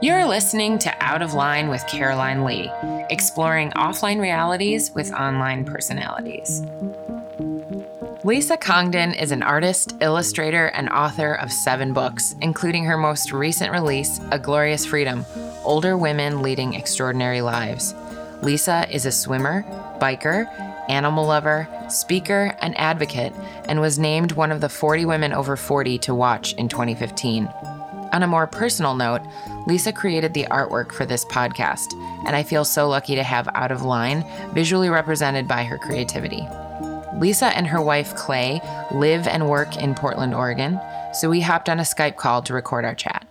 You're listening to Out of Line with Caroline Lee, exploring offline realities with online personalities. Lisa Congdon is an artist, illustrator, and author of seven books, including her most recent release, A Glorious Freedom Older Women Leading Extraordinary Lives. Lisa is a swimmer, biker, animal lover, speaker, and advocate, and was named one of the 40 women over 40 to watch in 2015. On a more personal note, Lisa created the artwork for this podcast, and I feel so lucky to have Out of Line visually represented by her creativity. Lisa and her wife Clay live and work in Portland, Oregon, so we hopped on a Skype call to record our chat.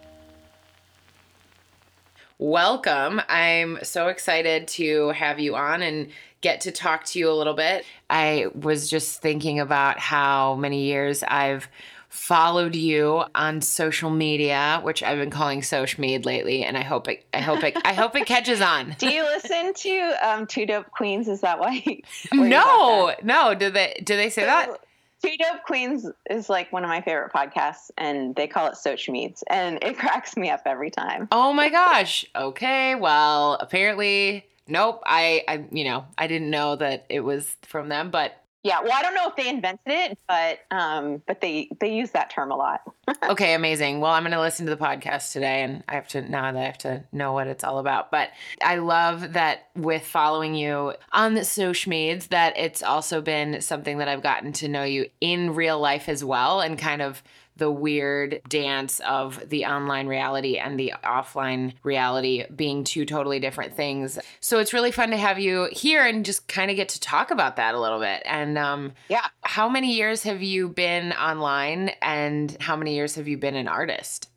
Welcome. I'm so excited to have you on and get to talk to you a little bit. I was just thinking about how many years I've followed you on social media, which I've been calling Sochmead lately, and I hope it I hope it I hope it catches on. Do you listen to um, Two Dope Queens? Is that why? no, no. Do they do they say so, that? Two Dope Queens is like one of my favorite podcasts, and they call it Soch Meets, and it cracks me up every time. Oh my gosh. Okay, well, apparently, nope. I, I, you know, I didn't know that it was from them, but yeah, well, I don't know if they invented it, but um, but they they use that term a lot. okay, amazing. Well, I'm going to listen to the podcast today, and I have to now that I have to know what it's all about. But I love that with following you on the social medias, that it's also been something that I've gotten to know you in real life as well, and kind of the weird dance of the online reality and the offline reality being two totally different things. So it's really fun to have you here and just kind of get to talk about that a little bit. And um, yeah, how many years have you been online and how many years have you been an artist?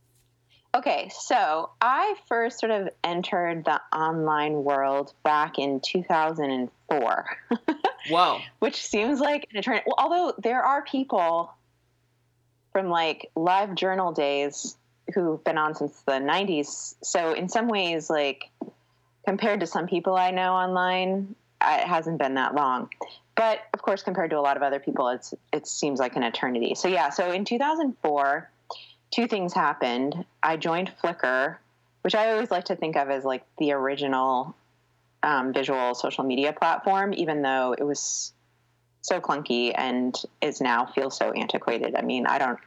Okay, so I first sort of entered the online world back in 2004. Whoa. Which seems like an eternity. Well, although there are people from like live journal days who've been on since the 90s. So in some ways, like compared to some people I know online, it hasn't been that long. But of course, compared to a lot of other people, it's it seems like an eternity. So yeah, so in 2004, two things happened. I joined Flickr, which I always like to think of as like the original um, visual social media platform, even though it was so clunky and is now feels so antiquated. I mean, I don't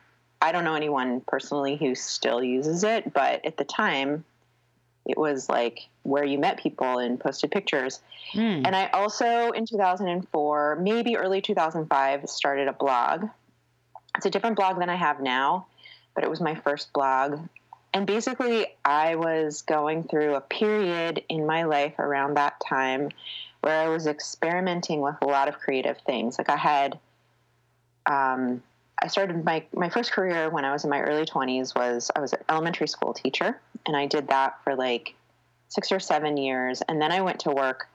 I don't know anyone personally who still uses it, but at the time it was like where you met people and posted pictures. Mm. And I also in 2004, maybe early 2005 started a blog. It's a different blog than I have now, but it was my first blog. And basically, I was going through a period in my life around that time where I was experimenting with a lot of creative things. Like I had, um, I started my my first career when I was in my early twenties was I was an elementary school teacher, and I did that for like six or seven years, and then I went to work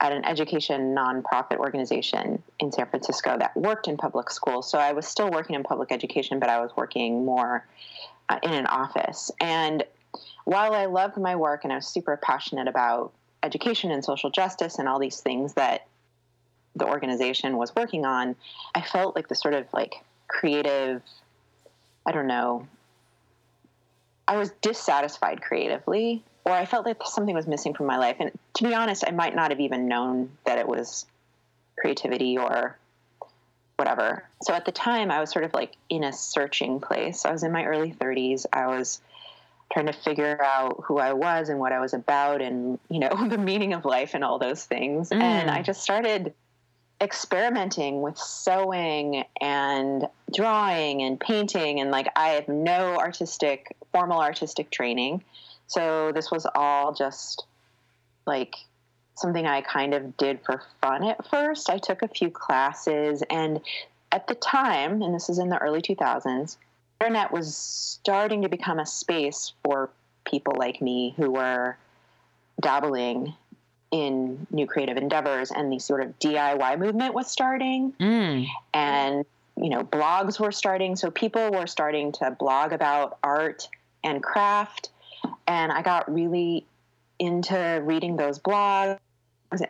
at an education nonprofit organization in San Francisco that worked in public schools. So I was still working in public education, but I was working more uh, in an office. And while I loved my work and I was super passionate about education and social justice and all these things that the organization was working on, I felt like the sort of like creative, I don't know, I was dissatisfied creatively, or I felt like something was missing from my life. And to be honest, I might not have even known that it was creativity or whatever. So at the time, I was sort of like in a searching place. I was in my early 30s. I was trying to figure out who I was and what I was about and, you know, the meaning of life and all those things. Mm. And I just started experimenting with sewing and drawing and painting and like I have no artistic formal artistic training. So this was all just like something I kind of did for fun at first. I took a few classes and at the time, and this is in the early 2000s, internet was starting to become a space for people like me who were dabbling in new creative endeavors and the sort of DIY movement was starting. Mm. and you know blogs were starting. So people were starting to blog about art and craft. And I got really into reading those blogs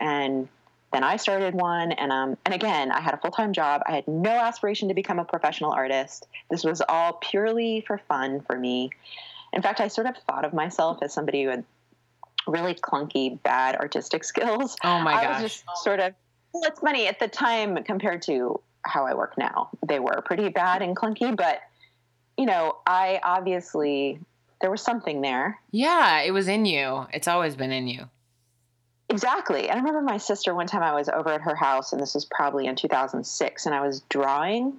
and then I started one, and um, and again, I had a full time job. I had no aspiration to become a professional artist. This was all purely for fun for me. In fact, I sort of thought of myself as somebody who had really clunky, bad artistic skills. Oh my gosh! I was just sort of. Well, it's funny at the time compared to how I work now. They were pretty bad and clunky, but you know, I obviously there was something there. Yeah, it was in you. It's always been in you. Exactly. And I remember my sister one time I was over at her house, and this was probably in 2006, and I was drawing.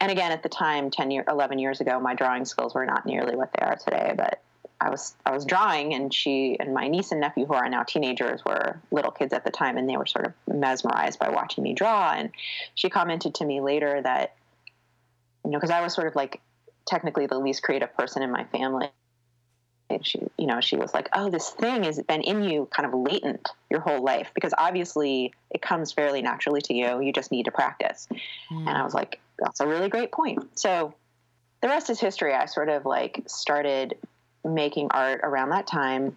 And again, at the time, 10 year, 11 years ago, my drawing skills were not nearly what they are today, but I was I was drawing, and she and my niece and nephew, who are now teenagers, were little kids at the time, and they were sort of mesmerized by watching me draw. And she commented to me later that, you know, because I was sort of like technically the least creative person in my family, she you know she was like oh this thing has been in you kind of latent your whole life because obviously it comes fairly naturally to you. You just need to practice. Mm. and i was like that's a really great point. So the rest is history. I sort of like started making art around that time.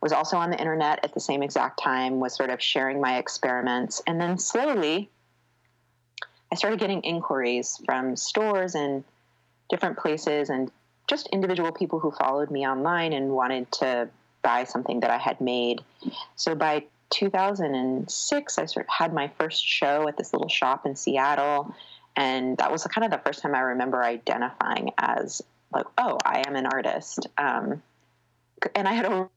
Was also on the internet at the same exact time was sort of sharing my experiments. And then slowly i started getting inquiries from stores and different places and just individual people who followed me online and wanted to buy something that I had made. So by 2006, I sort of had my first show at this little shop in Seattle. And that was kind of the first time I remember identifying as like, oh, I am an artist. Um, and I had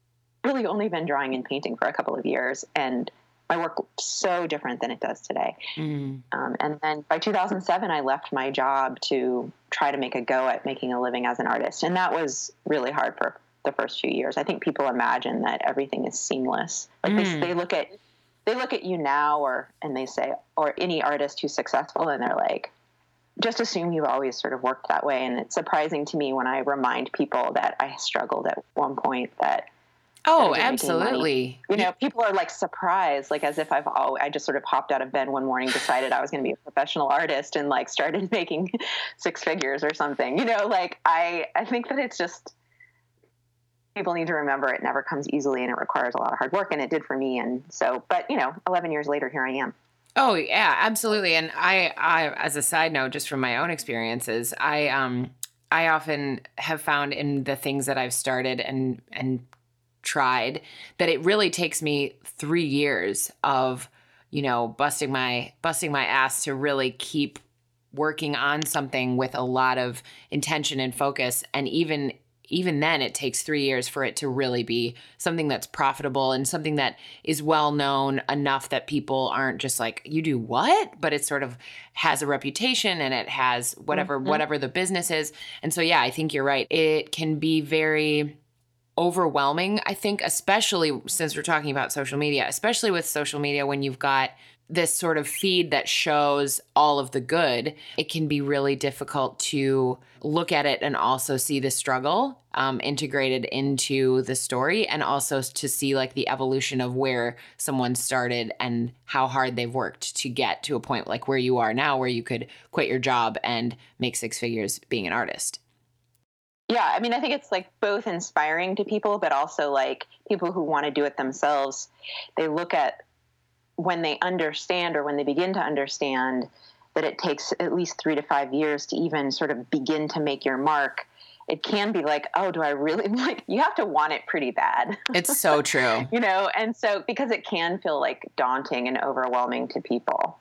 really only been drawing and painting for a couple of years. And my work so different than it does today. Mm. Um, and then by 2007, I left my job to try to make a go at making a living as an artist. And that was really hard for the first few years. I think people imagine that everything is seamless. Like mm. they, they look at they look at you now or and they say or any artist who's successful and they're like just assume you've always sort of worked that way and it's surprising to me when i remind people that i struggled at one point that Oh, absolutely. You know, people are like surprised, like as if I've all I just sort of hopped out of bed one morning, decided I was going to be a professional artist and like started making six figures or something. You know, like I, I think that it's just, people need to remember it never comes easily and it requires a lot of hard work and it did for me. And so, but you know, 11 years later, here I am. Oh yeah, absolutely. And I, I, as a side note, just from my own experiences, I, um, I often have found in the things that I've started and and tried that it really takes me three years of you know busting my busting my ass to really keep working on something with a lot of intention and focus. And even even then it takes 3 years for it to really be something that's profitable and something that is well known enough that people aren't just like you do what? But it sort of has a reputation and it has whatever mm-hmm. whatever the business is. And so yeah i think you're right. It can be very overwhelming, I think, especially since we're talking about social media, especially with social media when you've got this sort of feed that shows all of the good, it can be really difficult to look at it and also see the struggle um, integrated into the story and also to see like the evolution of where someone started and how hard they've worked to get to a point like where you are now, where you could quit your job and make six figures being an artist. Yeah, I mean, I think it's like both inspiring to people, but also like people who want to do it themselves. They look at when they understand or when they begin to understand that it takes at least three to five years to even sort of begin to make your mark. It can be like, oh, do I really like? You have to want it pretty bad. It's so true. you know, and so because it can feel like daunting and overwhelming to people.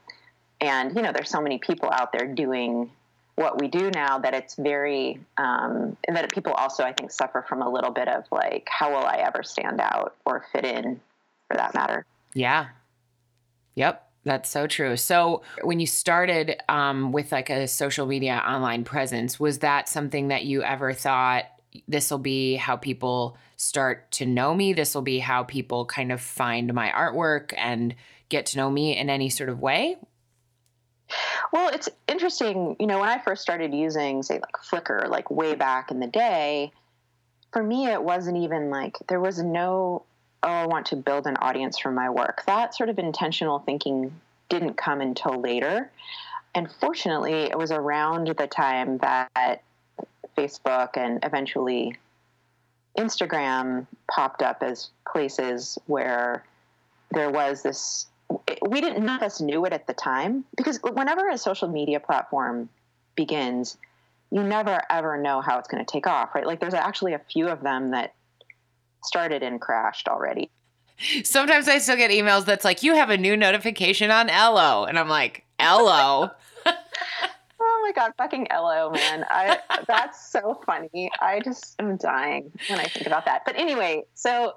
And, you know, there's so many people out there doing what we do now that it's very um, and that people also i think suffer from a little bit of like how will i ever stand out or fit in for that matter. Yeah. Yep. That's so true. So when you started um, with like a social media online presence was that something that you ever thought this will be how people start to know me. This will be how people kind of find my artwork and get to know me in any sort of way well, it's interesting. You know, when I first started using, say, like Flickr, like way back in the day, for me, it wasn't even like there was no, oh, I want to build an audience for my work. That sort of intentional thinking didn't come until later. And fortunately, it was around the time that Facebook and eventually Instagram popped up as places where there was this we didn't none of us knew it at the time because whenever a social media platform begins you never ever know how it's going to take off right? Like there's actually a few of them that started and crashed already. Sometimes i still get emails that's like you have a new notification on Ello and i'm like Ello? Oh my god fucking Ello man. I that's so funny. I just am dying when i think about that. But anyway so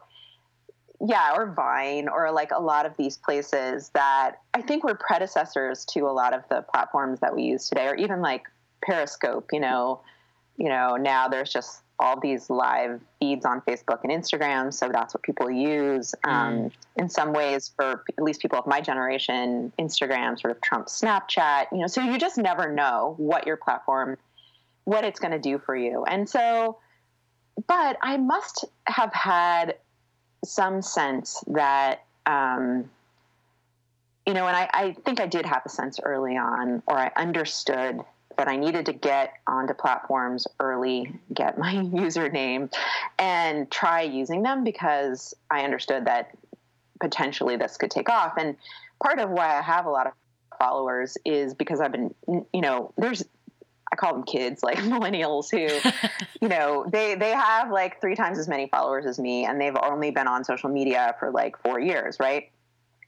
yeah, or Vine, or like a lot of these places that I think were predecessors to a lot of the platforms that we use today, or even like Periscope. You know, you know now there's just all these live feeds on Facebook and Instagram, so that's what people use. Mm. Um, in some ways, for at least people of my generation, Instagram sort of trumps Snapchat. You know, so you just never know what your platform, what it's going to do for you, and so. But I must have had some sense that um, you know, and I, I think I did have a sense early on, or I understood that I needed to get onto platforms early, get my username, and try using them because I understood that potentially this could take off. And part of why I have a lot of followers is because I've been, you know, there's I call them kids, like millennials who, you know, they they have like three times as many followers as me, and they've only been on social media for like four years, right?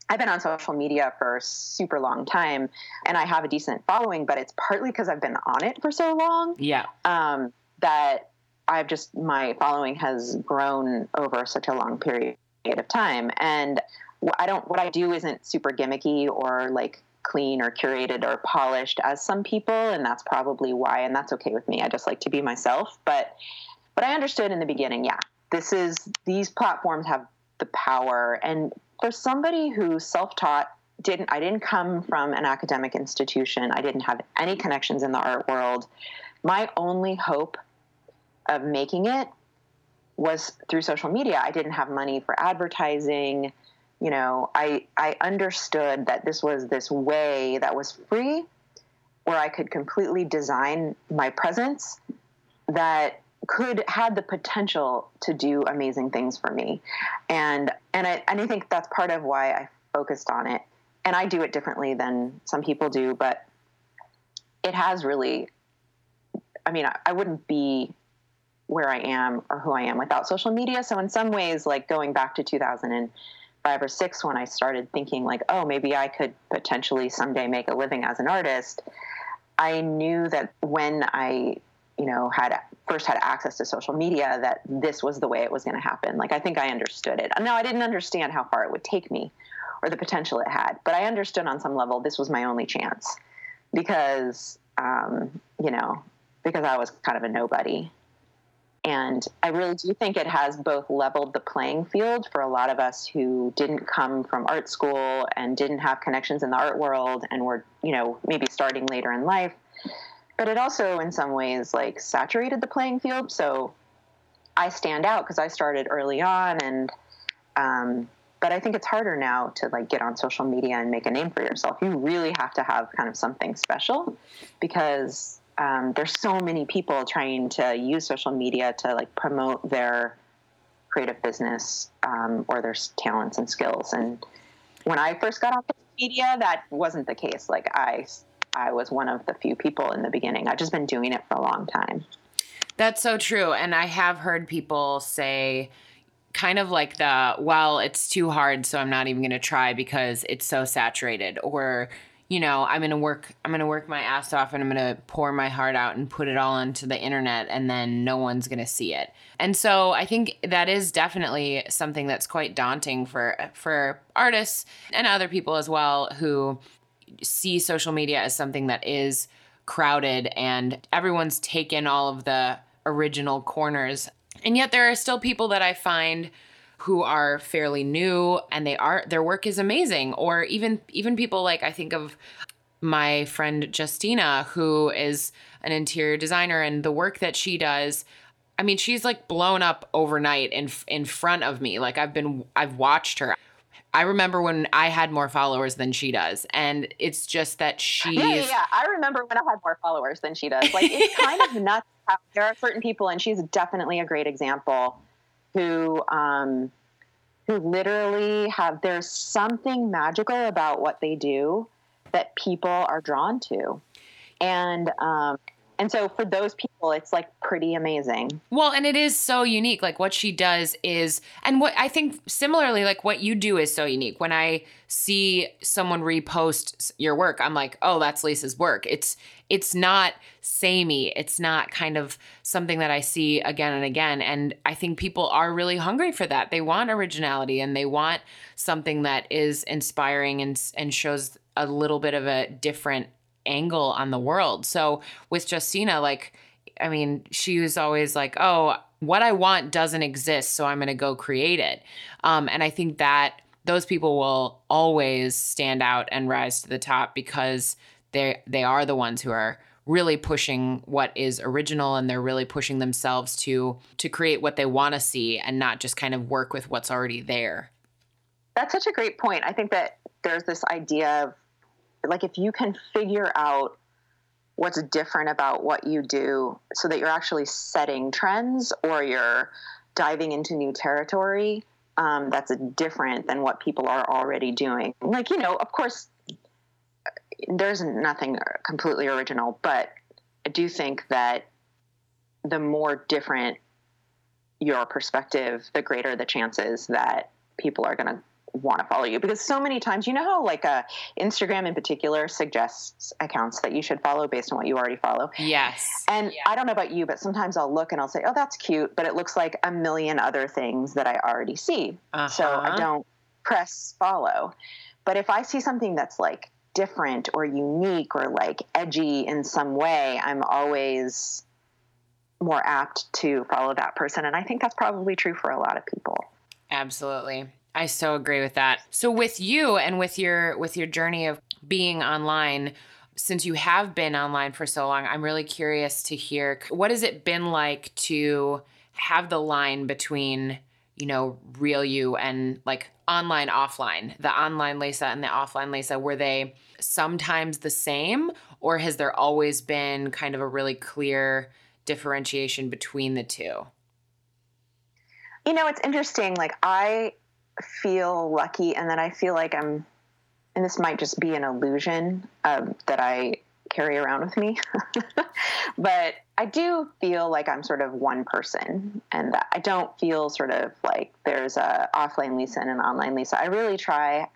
I've been on social media for a super long time, and I have a decent following, but it's partly because I've been on it for so long. Yeah. Um, that I've just my following has grown over such a long period of time, and I don't. What I do isn't super gimmicky or like clean or curated or polished as some people and that's probably why and that's okay with me. I just like to be myself. But but i understood in the beginning yeah this is these platforms have the power. And for somebody who self-taught didn't i didn't come from an academic institution. I didn't have any connections in the art world. My only hope of making it was through social media. I didn't have money for advertising you know, I I understood that this was this way that was free, where I could completely design my presence that could had the potential to do amazing things for me, and and I and I think that's part of why I focused on it. And I do it differently than some people do, but it has really. I mean, I, I wouldn't be where I am or who I am without social media. So in some ways, like going back to 2000 and five or six when I started thinking like, oh, maybe I could potentially someday make a living as an artist. I knew that when I, you know, had first had access to social media, that this was the way it was going to happen. Like I think I understood it. Now I didn't understand how far it would take me, or the potential it had, but I understood on some level this was my only chance, because, um, you know, because I was kind of a nobody and I really do think it has both leveled the playing field for a lot of us who didn't come from art school and didn't have connections in the art world and were, you know, maybe starting later in life. But it also, in some ways, like saturated the playing field. So I stand out because I started early on and, um, but I think it's harder now to like get on social media and make a name for yourself. You really have to have kind of something special because um, there's so many people trying to use social media to like promote their creative business um, or their talents and skills. And when I first got on social media, that wasn't the case. Like I, I was one of the few people in the beginning. I've just been doing it for a long time. That's so true. And I have heard people say, kind of like the, well, it's too hard, so I'm not even going to try because it's so saturated. Or, you know, I'm gonna work I'm gonna work my ass off and I'm gonna pour my heart out and put it all onto the internet and then no one's gonna see it. And so I think that is definitely something that's quite daunting for for artists and other people as well who see social media as something that is crowded and everyone's taken all of the original corners. And yet there are still people that I find who are fairly new and they are their work is amazing or even even people like I think of my friend Justina who is an interior designer and the work that she does I mean she's like blown up overnight in in front of me like I've been I've watched her I remember when I had more followers than she does, and it's just that she. Yeah, yeah, yeah, I remember when I had more followers than she does. Like it's kind of nuts. How there are certain people, and she's definitely a great example who um, who literally have there's something magical about what they do that people are drawn to. And um, and so for those people, it's like pretty amazing. Well, and it is so unique. Like what she does is, and what I think similarly, like what you do is so unique. When I see someone repost your work, I'm like, oh, that's Lisa's work. It's it's not samey. It's not kind of something that I see again and again. And I think people are really hungry for that. They want originality and they want something that is inspiring and and shows a little bit of a different angle on the world. So with Justina, like, I mean, she was always like, oh, what I want doesn't exist, so I'm going to go create it. Um, and I think that those people will always stand out and rise to the top because they they are the ones who are really pushing what is original and they're really pushing themselves to to create what they want to see and not just kind of work with what's already there. That's such a great point. I think that there's this idea of like if you can figure out what's different about what you do so that you're actually setting trends or you're diving into new territory um, that's different than what people are already doing. Like you know of course there's nothing completely original but i do think that the more different your perspective the greater the chances that people are going to want to follow you. Because so many times you know how like uh, instagram in particular suggests accounts that you should follow based on what you already follow? Yes. And yeah. i don't know about you but sometimes i'll look and i'll say oh that's cute but it looks like a million other things that i already see. Uh-huh. so i uh-huh. don't press follow. But if i see something that's like different or unique or like edgy in some way i'm always more apt to follow that person. And i think that's probably true for a lot of people. Absolutely I so agree with that. So with you and with your with your journey of being online, since you have been online for so long, I'm really curious to hear what has it been like to have the line between, you know, real you and like online offline. The online Lisa and the offline Lisa, were they sometimes the same or has there always been kind of a really clear differentiation between the two? You know, it's interesting. Like I feel lucky and that I feel like I'm, and this might just be an illusion um, that I carry around with me, but I do feel like I'm sort of one person and I don't feel sort of like there's a offline Lisa and an online Lisa. I really try.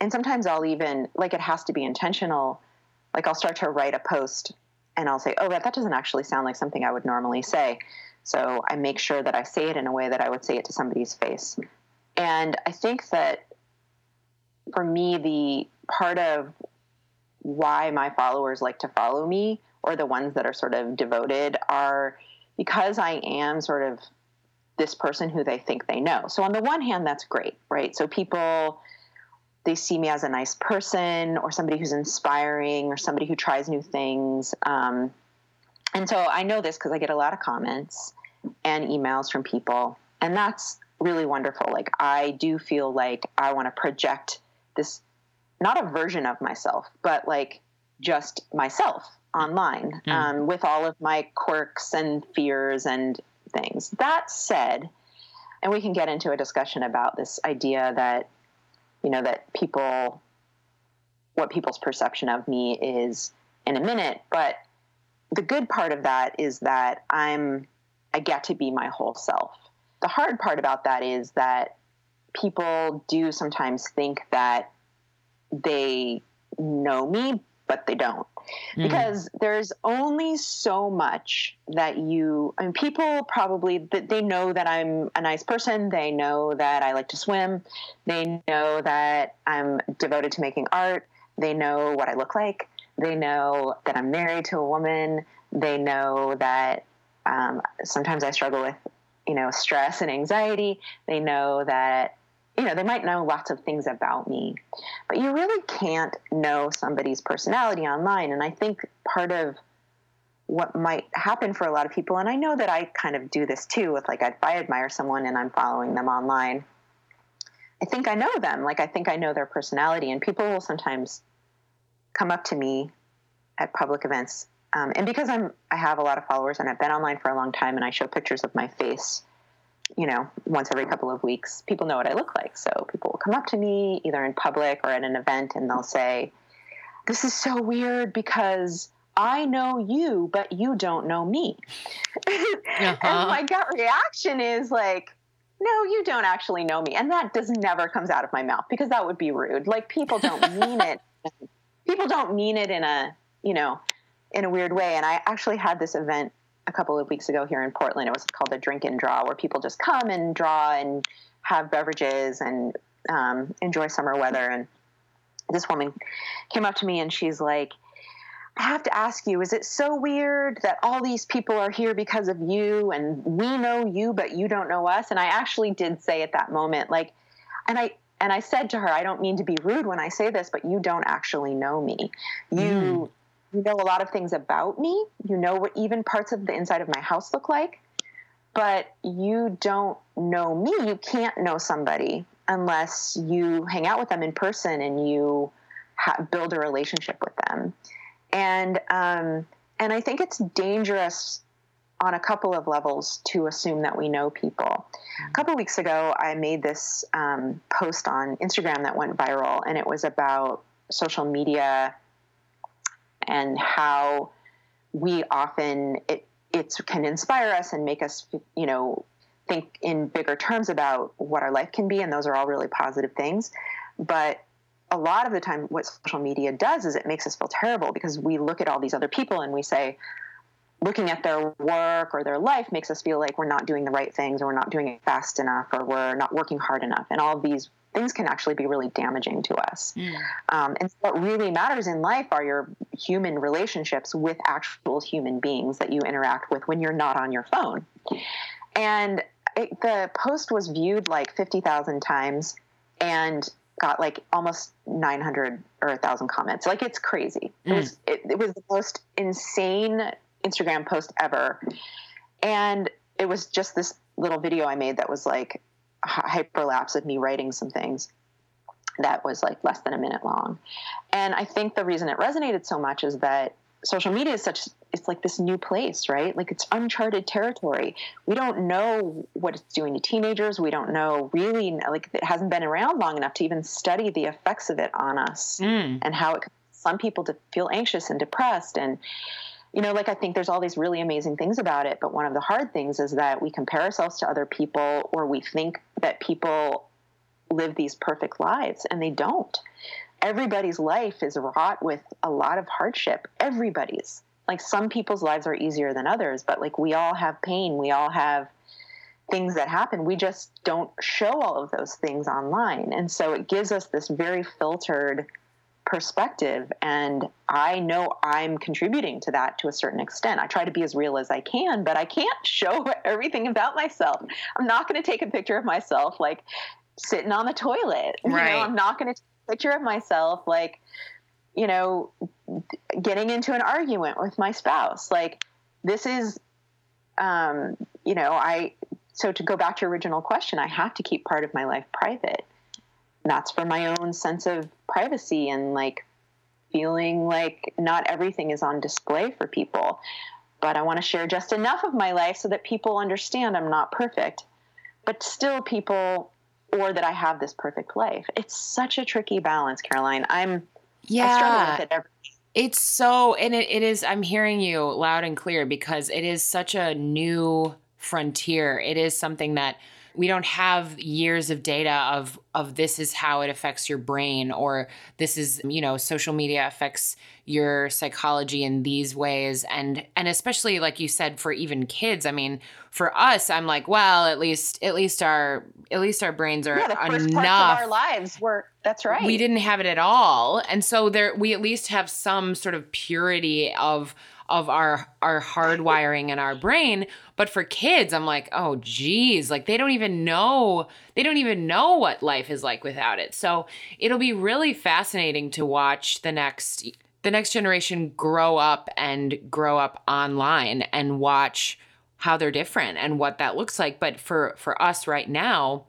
And sometimes I'll even, like, it has to be intentional. Like, I'll start to write a post and I'll say, oh, that, that doesn't actually sound like something I would normally say. So I make sure that I say it in a way that I would say it to somebody's face. And I think that for me, the part of why my followers like to follow me or the ones that are sort of devoted are because I am sort of this person who they think they know. So on the one hand, that's great, right? So people they see me as a nice person or somebody who's inspiring or somebody who tries new things. Um, and so I know this because I get a lot of comments and emails from people, and that's really wonderful. Like I do feel like I want to project this not a version of myself, but like just myself online mm. um, with all of my quirks and fears and things. That said, and we can get into a discussion about this idea that you know that people what people's perception of me is in a minute, but the good part of that is that I'm I get to be my whole self the hard part about that is that people do sometimes think that they know me, but they don't. Mm. Because there's only so much that you, I mean, people probably, they know that I'm a nice person. They know that I like to swim. They know that I'm devoted to making art. They know what I look like. They know that I'm married to a woman. They know that um, sometimes I struggle with you know, stress and anxiety. They know that, you know, they might know lots of things about me, but you really can't know somebody's personality online. And I think part of what might happen for a lot of people, and I know that I kind of do this too with like, if I admire someone and I'm following them online, I think I know them. Like, I think I know their personality, and people will sometimes come up to me at public events um, and because I'm, I have a lot of followers and I've been online for a long time and I show pictures of my face you know, once every couple of weeks, people know what I look like. So people will come up to me either in public or at an event and they'll say, This is so weird because I know you, but you don't know me. Uh-huh. and my gut reaction is like, no, you don't actually know me. And that does never comes out of my mouth because that would be rude. Like people don't mean it. People don't mean it in a, you know, in a weird way. And I actually had this event a couple of weeks ago here in Portland. It was called a drink and draw, where people just come and draw and have beverages and um, enjoy summer weather. And this woman came up to me and she's like, I have to ask you, is it so weird that all these people are here because of you and we know you, but you don't know us? And I actually did say at that moment, like, and I, and I said to her, I don't mean to be rude when I say this, but you don't actually know me. You, mm you know a lot of things about me. You know what even parts of the inside of my house look like, but you don't know me. You can't know somebody unless you hang out with them in person and you ha- build a relationship with them. And um, and I think it's dangerous on a couple of levels to assume that we know people. A couple weeks ago, I made this um, post on Instagram that went viral, and it was about social media and how we often it it can inspire us and make us you know think in bigger terms about what our life can be and those are all really positive things. But a lot of the time what social media does is it makes us feel terrible because we look at all these other people and we say looking at their work or their life makes us feel like we're not doing the right things or we're not doing it fast enough or we're not working hard enough. And all these things can actually be really damaging to us. Mm. Um, and what really matters in life are your human relationships with actual human beings that you interact with when you're not on your phone. And it, the post was viewed like 50,000 times and got like almost 900 or 1,000 comments. Like it's crazy. Mm. It, was, it, it was the most insane Instagram post ever. And it was just this little video I made that was like hyperlapse of me writing some things that was like less than a minute long. And I think the reason it resonated so much is that social media is such it's like this new place, right? Like it's uncharted territory. We don't know what it's doing to teenagers. We don't know really like it hasn't been around long enough to even study the effects of it on us mm. and how it can some people to feel anxious and depressed and you know, like I think there's all these really amazing things about it, but one of the hard things is that we compare ourselves to other people or we think that people live these perfect lives and they don't. Everybody's life is wrought with a lot of hardship. Everybody's. Like some people's lives are easier than others, but like we all have pain, we all have things that happen. We just don't show all of those things online. And so it gives us this very filtered perspective and i know i'm contributing to that to a certain extent. I try to be as real as i can but i can't show everything about myself. I'm not going to take a picture of myself like sitting on the toilet. Right. you know i'm not going to take a picture of myself like you know getting into an argument with my spouse. Like this is um you know i so to go back to your original question i have to keep part of my life private that's for my own sense of privacy and like feeling like not everything is on display for people. But I want to share just enough of my life so that people understand I'm not perfect, but still people, or that I have this perfect life. It's such a tricky balance, Caroline. I'm, yeah. I struggle with it every it's so, and it, it is, I'm hearing you loud and clear because it is such a new frontier. It is something that we don't have years of data of of this is how it affects your brain or this is you know social media affects your psychology in these ways. And and especially like you said for even kids i mean for us i'm like well at least at least our at least our brains are yeah, the first enough of our lives were that's right. we didn't have it at all. And so there we at least have some sort of purity of of our our hardwiring in our brain but for kids i'm like oh geez like they don't even know they don't even know what life is like without it so it'll be really fascinating to watch the next the next generation grow up and grow up online and watch how they're different and what that looks like but for for us right now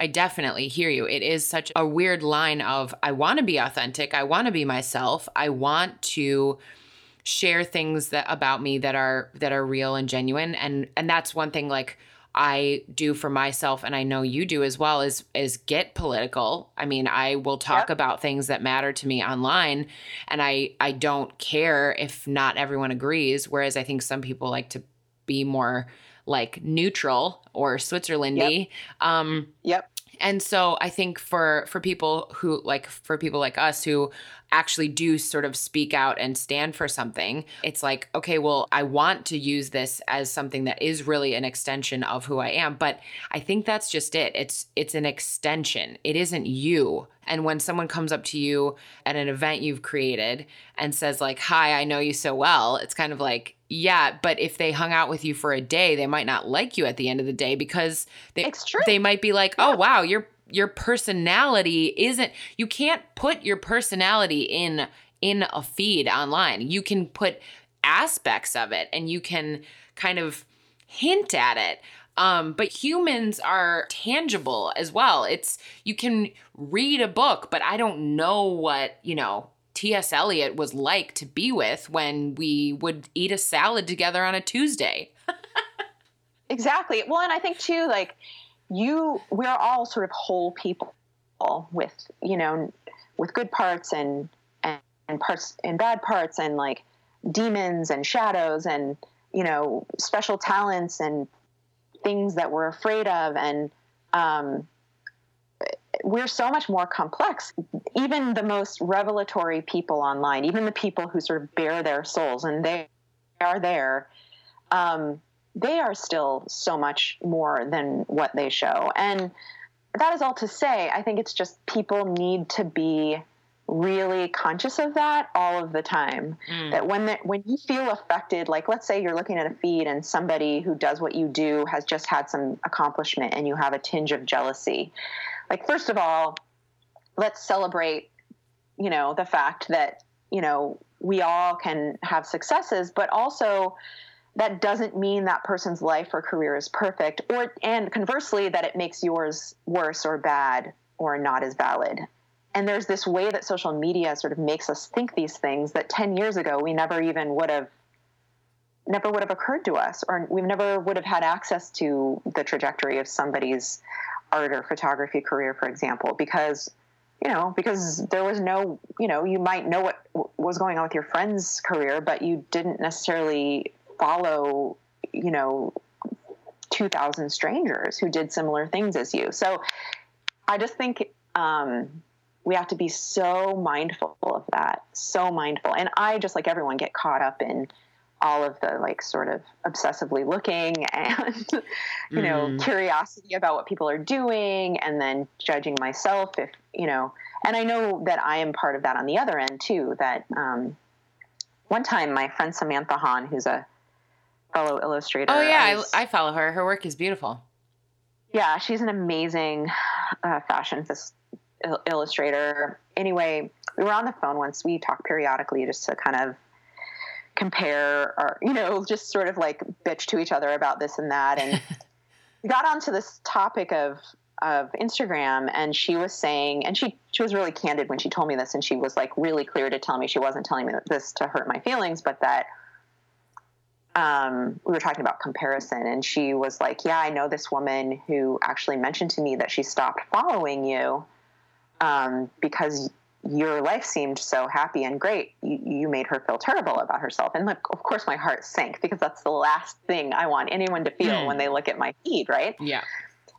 I definitely hear you. It is such a weird line of I want to be authentic. I want to be myself. I want to share things that about me that are that are real and genuine and and that's one thing like I do for myself and I know you do as well is is get political. I mean, I will talk yep. about things that matter to me online and I I don't care if not everyone agrees whereas I think some people like to be more like neutral or Switzerlandy. Yep. Um Yep and so i think for for people who like for people like us who actually do sort of speak out and stand for something. It's like okay well i want to use this as something that is really an extension of who i am but i think that's just it. It's it's an extension. It isn't you. And when someone comes up to you at an event you've created and says like hi i know you so well it's kind of like yeah, but if they hung out with you for a day, they might not like you at the end of the day because they they might be like, "Oh, wow, your your personality isn't you can't put your personality in in a feed online. You can put aspects of it and you can kind of hint at it. Um, but humans are tangible as well. It's you can read a book, but I don't know what, you know, T.S. Eliot was like to be with when we would eat a salad together on a Tuesday. exactly. Well, and I think too, like you, we're all sort of whole people with, you know, with good parts and, and, and parts and bad parts and like demons and shadows and, you know, special talents and things that we're afraid of. And, um, we're so much more complex. Even the most revelatory people online, even the people who sort of bare their souls and they are there, um, they are still so much more than what they show. And that is all to say, I think it's just people need to be really conscious of that all of the time mm. that when the, when you feel affected like let's say you're looking at a feed and somebody who does what you do has just had some accomplishment and you have a tinge of jealousy like first of all let's celebrate you know the fact that you know we all can have successes but also that doesn't mean that person's life or career is perfect or and conversely that it makes yours worse or bad or not as valid. And there's this way that social media sort of makes us think these things that 10 years ago we never even would have never would have occurred to us or we never would have had access to the trajectory of somebody's art or photography career for example because you know because there was no you know you might know what was going on with your friend's career but you didn't necessarily follow you know 2000 strangers who did similar things as you. So i just think um, we have to be so mindful of that so mindful. And i just like everyone get caught up in all of the like sort of obsessively looking and you know mm. curiosity about what people are doing and then judging myself if you know. And i know that i am part of that on the other end too that um, one time my friend samantha hahn who's a fellow illustrator oh yeah I, I, follow her her work is beautiful yeah she's an amazing uh, fashion illustrator. Anyway, we were on the phone once. We talked periodically just to kind of compare or, you know, just sort of like bitch to each other about this and that. And we got onto this topic of, of Instagram and she was saying, and she, she was really candid when she told me this and she was like really clear to tell me she wasn't telling me this to hurt my feelings, but that um, we were talking about comparison, and she was like, "Yeah, I know this woman who actually mentioned to me that she stopped following you um, because your life seemed so happy and great, you, you, made her feel terrible about herself. And like, of course, my heart sank because that's the last thing I want anyone to feel mm. when they look at my feed, right? Yeah.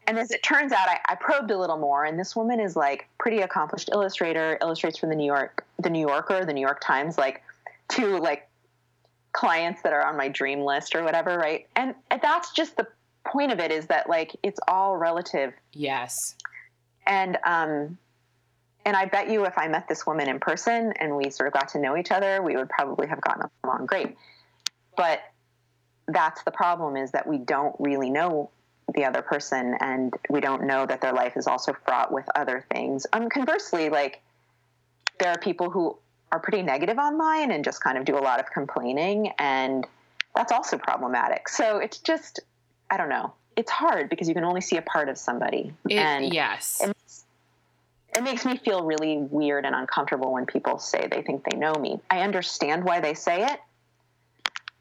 And as it turns out, I, I, probed a little more, and this woman is like pretty accomplished illustrator, illustrates for the New York, the New Yorker, the New York Times, like to like clients that are on my dream list or whatever, right? And that's just the point of it is that like it's all relative. Yes. And um, and I bet you if I met this woman in person and we sort of got to know each other, we would probably have gotten along great. But that's the problem is that we don't really know the other person and we don't know that their life is also fraught with other things. Um, conversely, like there are people who are pretty negative online and just kind of do a lot of complaining and that's also problematic. So it's just, I don't know. It's hard because you can only see a part of somebody. It, and yes. It it makes me feel really weird and uncomfortable when people say they think they know me. I understand why they say it.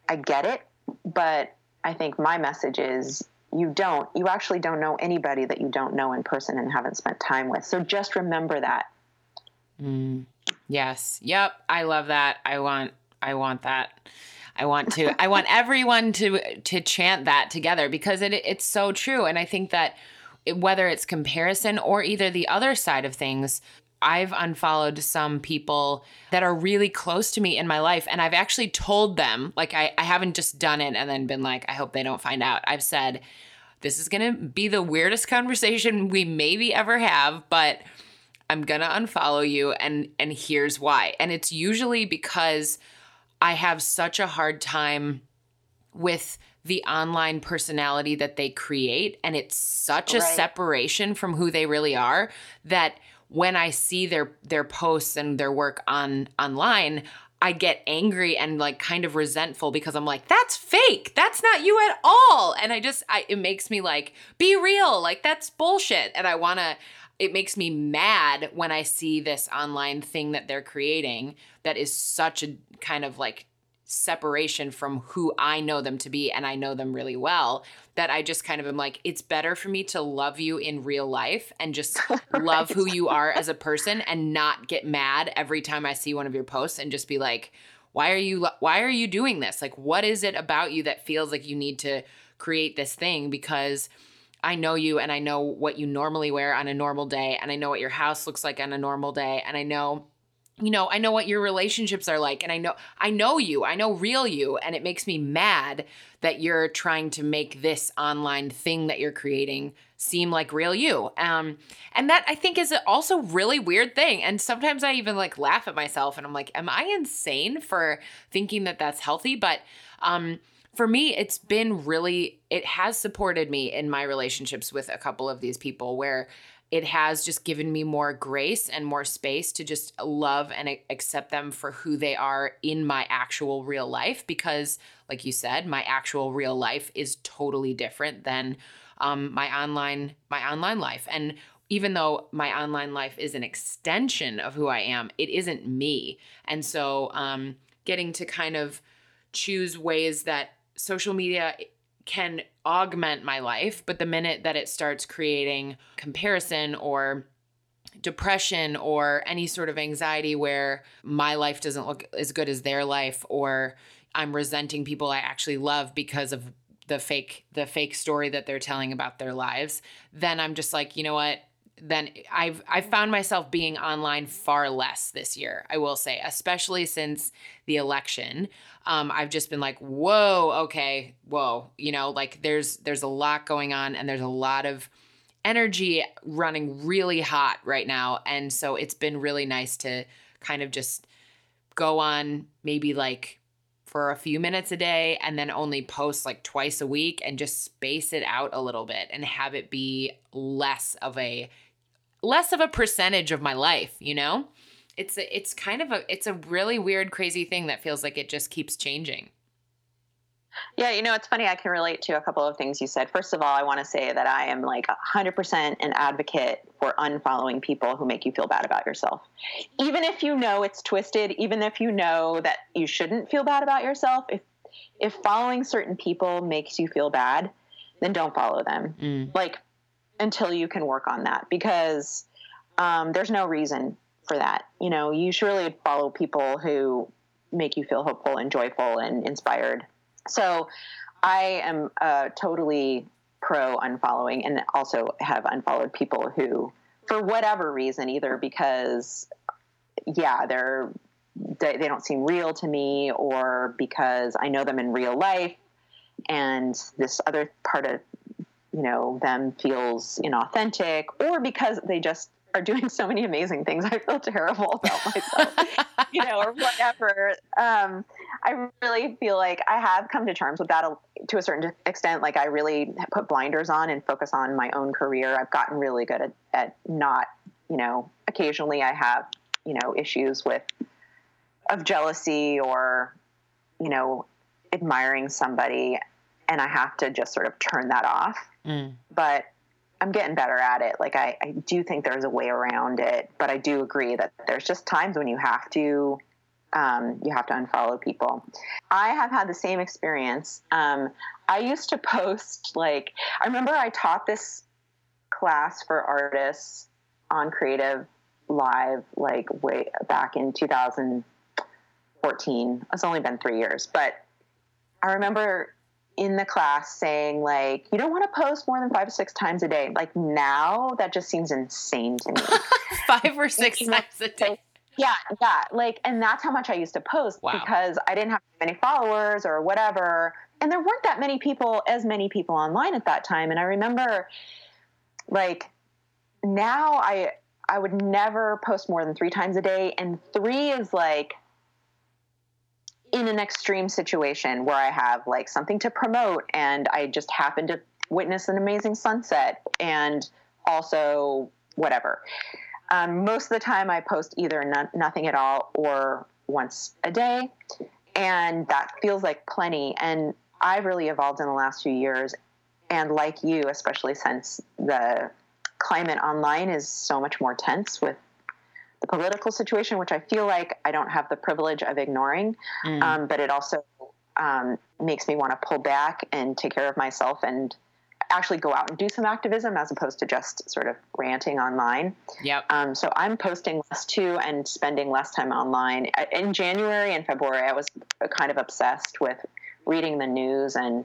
I get it, but I think my message is you don't. You actually don't know anybody that you don't know in person and haven't spent time with. So just remember that. Mm. Yes. Yep. I love that. I want. I want that. I want to. I want everyone to to chant that together because it it's so true. And I think that whether it's comparison or either the other side of things, I've unfollowed some people that are really close to me in my life. And I've actually told them, like, I, I haven't just done it and then been like, I hope they don't find out. I've said, this is going to be the weirdest conversation we maybe ever have, but I'm going to unfollow you. And, and here's why. And it's usually because I have such a hard time with the online personality that they create. And it's such right. a separation from who they really are that when I see their their posts and their work on online, I get angry and like kind of resentful because I'm like, that's fake. That's not you at all. And I just, I, it makes me like, be real. Like, that's bullshit. And I wanna, it makes me mad when I see this online thing that they're creating that is such a kind of like separation from who I know them to be and I know them really well that I just kind of am like it's better for me to love you in real life and just right. love who you are as a person and not get mad every time I see one of your posts and just be like why are you why are you doing this like what is it about you that feels like you need to create this thing because I know you and I know what you normally wear on a normal day and I know what your house looks like on a normal day and I know you know, I know what your relationships are like and I know I know you. I know real you and it makes me mad that you're trying to make this online thing that you're creating seem like real you. Um and that I think is also really weird thing and sometimes I even like laugh at myself and I'm like am I insane for thinking that that's healthy? But um for me it's been really it has supported me in my relationships with a couple of these people where it has just given me more grace and more space to just love and accept them for who they are in my actual real life because like you said my actual real life is totally different than um, my online my online life. And even though my online life is an extension of who i am it isn't me. And so um, getting to kind of choose ways that social media can augment my life, but the minute that it starts creating comparison or depression or any sort of anxiety where my life doesn't look as good as their life or I'm resenting people I actually love because of the fake the fake story that they're telling about their lives, then I'm just like, you know what? Then I've I've found myself being online far less this year. I will say, especially since the election um, I've just been like, whoa, okay, whoa, you know, like there's there's a lot going on and there's a lot of energy running really hot right now. And so it's been really nice to kind of just go on maybe like for a few minutes a day and then only post like twice a week and just space it out a little bit and have it be less of a less of a percentage of my life, you know? it's a, it's kind of a it's a really weird crazy thing that feels like it just keeps changing yeah, you know, it's funny. I can relate to a couple of things you said. First of all, I want to say that I am like 100% an advocate for unfollowing people who make you feel bad about yourself. Even if you know it's twisted, even if you know that you shouldn't feel bad about yourself, if if following certain people makes you feel bad, then don't follow them. Mm. Like until you can work on that because um, there's no reason for that. You know, you should really follow people who make you feel hopeful and joyful and inspired. So I am uh, totally pro unfollowing and also have unfollowed people who, for whatever reason, either because, yeah, they're they, they don't seem real to me or because I know them in real life and this other part of you know them feels inauthentic or because they just are doing so many amazing things. I feel terrible about myself, you know, or whatever. Um, I really feel like I have come to terms with that to a certain extent. Like I really put blinders on and focus on my own career. I've gotten really good at, at not, you know, occasionally I have, you know, issues with of jealousy or, you know, admiring somebody and I have to just sort of turn that off. Mm. But I'm getting better at it. Like I, I do think there's a way around it, but I do agree that there's just times when you have to um, you have to unfollow people. I have had the same experience. Um, I used to post like I remember I taught this class for artists on Creative Live like way back in 2014. It's only been three years, but I remember in the class saying like you don't want to post more than five or six times a day. Like now that just seems insane to me. Five or six times a day. Yeah yeah like and that's how much i used to post wow. because i didn't have many followers or whatever and there weren't that many people as many people online at that time and i remember like now i i would never post more than three times a day and three is like in an extreme situation where I have like something to promote and I just happen to witness an amazing sunset and also whatever. Um, most of the time, I post either no- nothing at all or once a day, and that feels like plenty. And I've really evolved in the last few years, and like you, especially since the climate online is so much more tense with political situation, which I feel like I don't have the privilege of ignoring, mm. um, but it also um, makes me want to pull back and take care of myself and actually go out and do some activism as opposed to just sort of ranting online. Yep. Um, so I'm posting less too and spending less time online. In January and February, I was kind of obsessed with reading the news and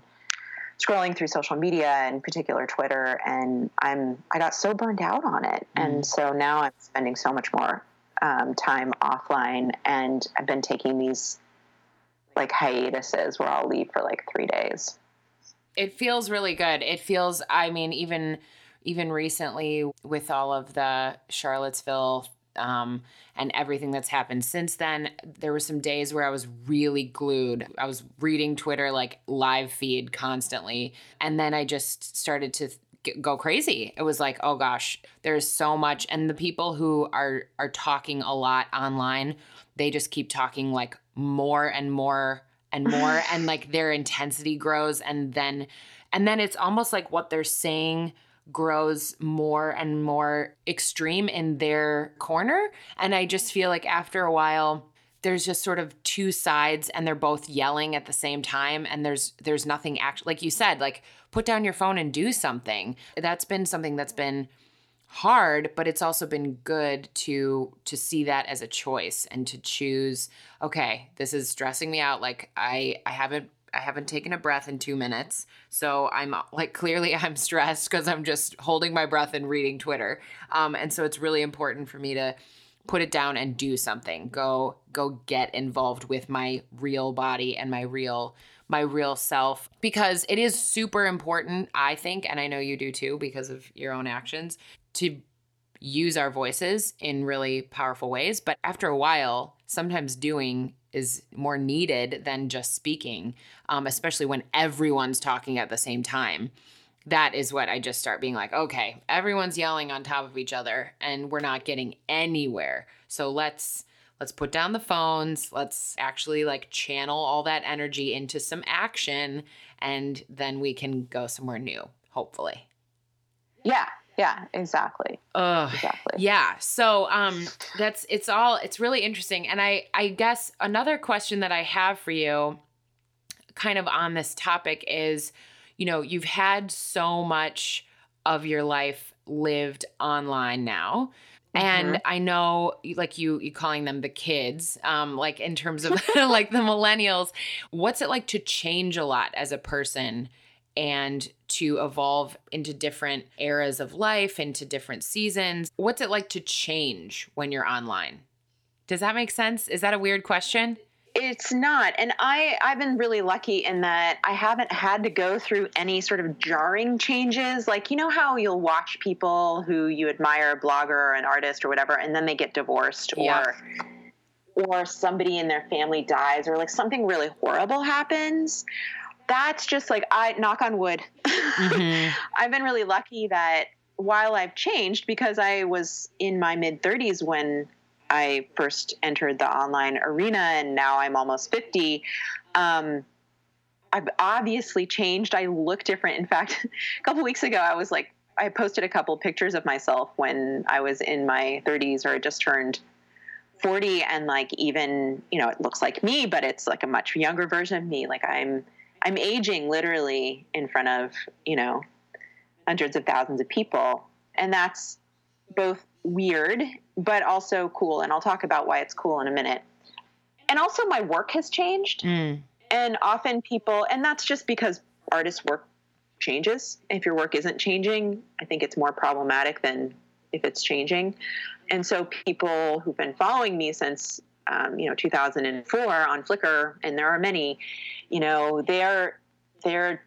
scrolling through social media, in particular Twitter, and I'm I got so burned out on it, mm. and so now I'm spending so much more um, time offline, and I've been taking these like hiatuses where I'll leave for like three days. It feels really good. It feels, I mean, even even recently with all of the Charlottesville um, and everything that's happened since then. There were some days where I was really glued. I was reading Twitter like live feed constantly. And then I just started to go crazy. It was like, oh gosh, there's so much. And the people who are are talking a lot online, they just keep talking like more and more and more and like their intensity grows and then and then it's almost like what they're saying grows more and more extreme in their corner. And I just feel like after a while, there's just sort of two sides and they're both yelling at the same time and there's there's nothing actually like you said like put down your phone and do something that's been something that's been hard but it's also been good to to see that as a choice and to choose okay this is stressing me out like i i haven't I haven't taken a breath in two minutes. So I'm like, clearly I'm stressed because I'm just holding my breath and reading Twitter. Um, and so it's really important for me to put it down and do something. Go, go get involved with my real body and my real my real self because it is super important i think and i know you do too because of your own actions to use our voices in really powerful ways but after a while sometimes doing is more needed than just speaking, um, especially when everyone's talking at the same time. That is what I just start being like, okay, everyone's yelling on top of each other and we're not getting anywhere. So let's let's put down the phones, let's actually like channel all that energy into some action and then we can go somewhere new, hopefully. Yeah, yeah, exactly. Uh, exactly. Yeah. So um that's it's all it's really interesting. And I I guess another question that I have for you kind of on this topic is, you know, you've had so much of your life lived online now. Mm-hmm. And I know like you you calling them the kids, um, like in terms of like the millennials, what's it like to change a lot as a person and to evolve into different eras of life, into different seasons. What's it like to change when you're online? Does that make sense? Is that a weird question? It's not. And I, I've been really lucky in that I haven't had to go through any sort of jarring changes. Like, you know how you'll watch people who you admire, a blogger or an artist or whatever, and then they get divorced yeah. or or somebody in their family dies or like something really horrible happens that's just like I knock on wood. Mm-hmm. I've been really lucky that while I've changed because I was in my mid 30s when I first entered the online arena and now I'm almost 50. Um, I've obviously changed. I look different. In fact, a couple weeks ago, I was like, I posted a couple pictures of myself when I was in my 30s or I just turned 40 and like even you know it looks like me but it's like a much younger version of me like i'm i'm aging literally in front of you know hundreds of thousands of people and that's both weird but also cool and i'll talk about why it's cool in a minute. And also my work has changed mm. and often people and that's just because artists work changes. If your work isn't changing i think it's more problematic than if it's changing. And so people who've been following me since um, you know 2004 on Flickr, and there are many, you know, they're they're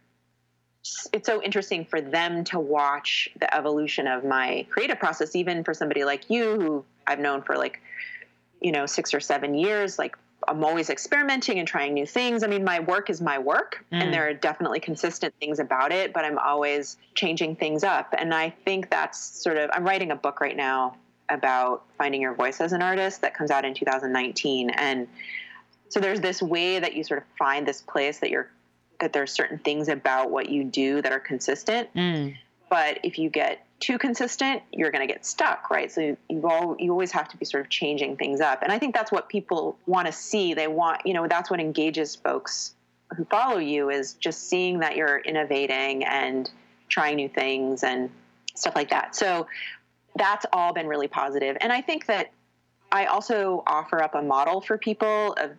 it's so interesting for them to watch the evolution of my creative process, even for somebody like you who I've known for like, you know, six or seven years. Like I'm always experimenting and trying new things. I mean, my work is my work, mm. and there are definitely consistent things about it, but I'm always changing things up. And I think that's sort of I'm writing a book right now about finding your voice as an artist that comes out in 2019 and so there's this way that you sort of find this place that you're that there's certain things about what you do that are consistent. Mm. but if you get too consistent you're going to get stuck right? So you all you always have to be sort of changing things up. And i think that's what people want to see. They want you know that's what engages folks who follow you is just seeing that you're innovating and trying new things and stuff like that. So that's all been really positive. And I think that I also offer up a model for people of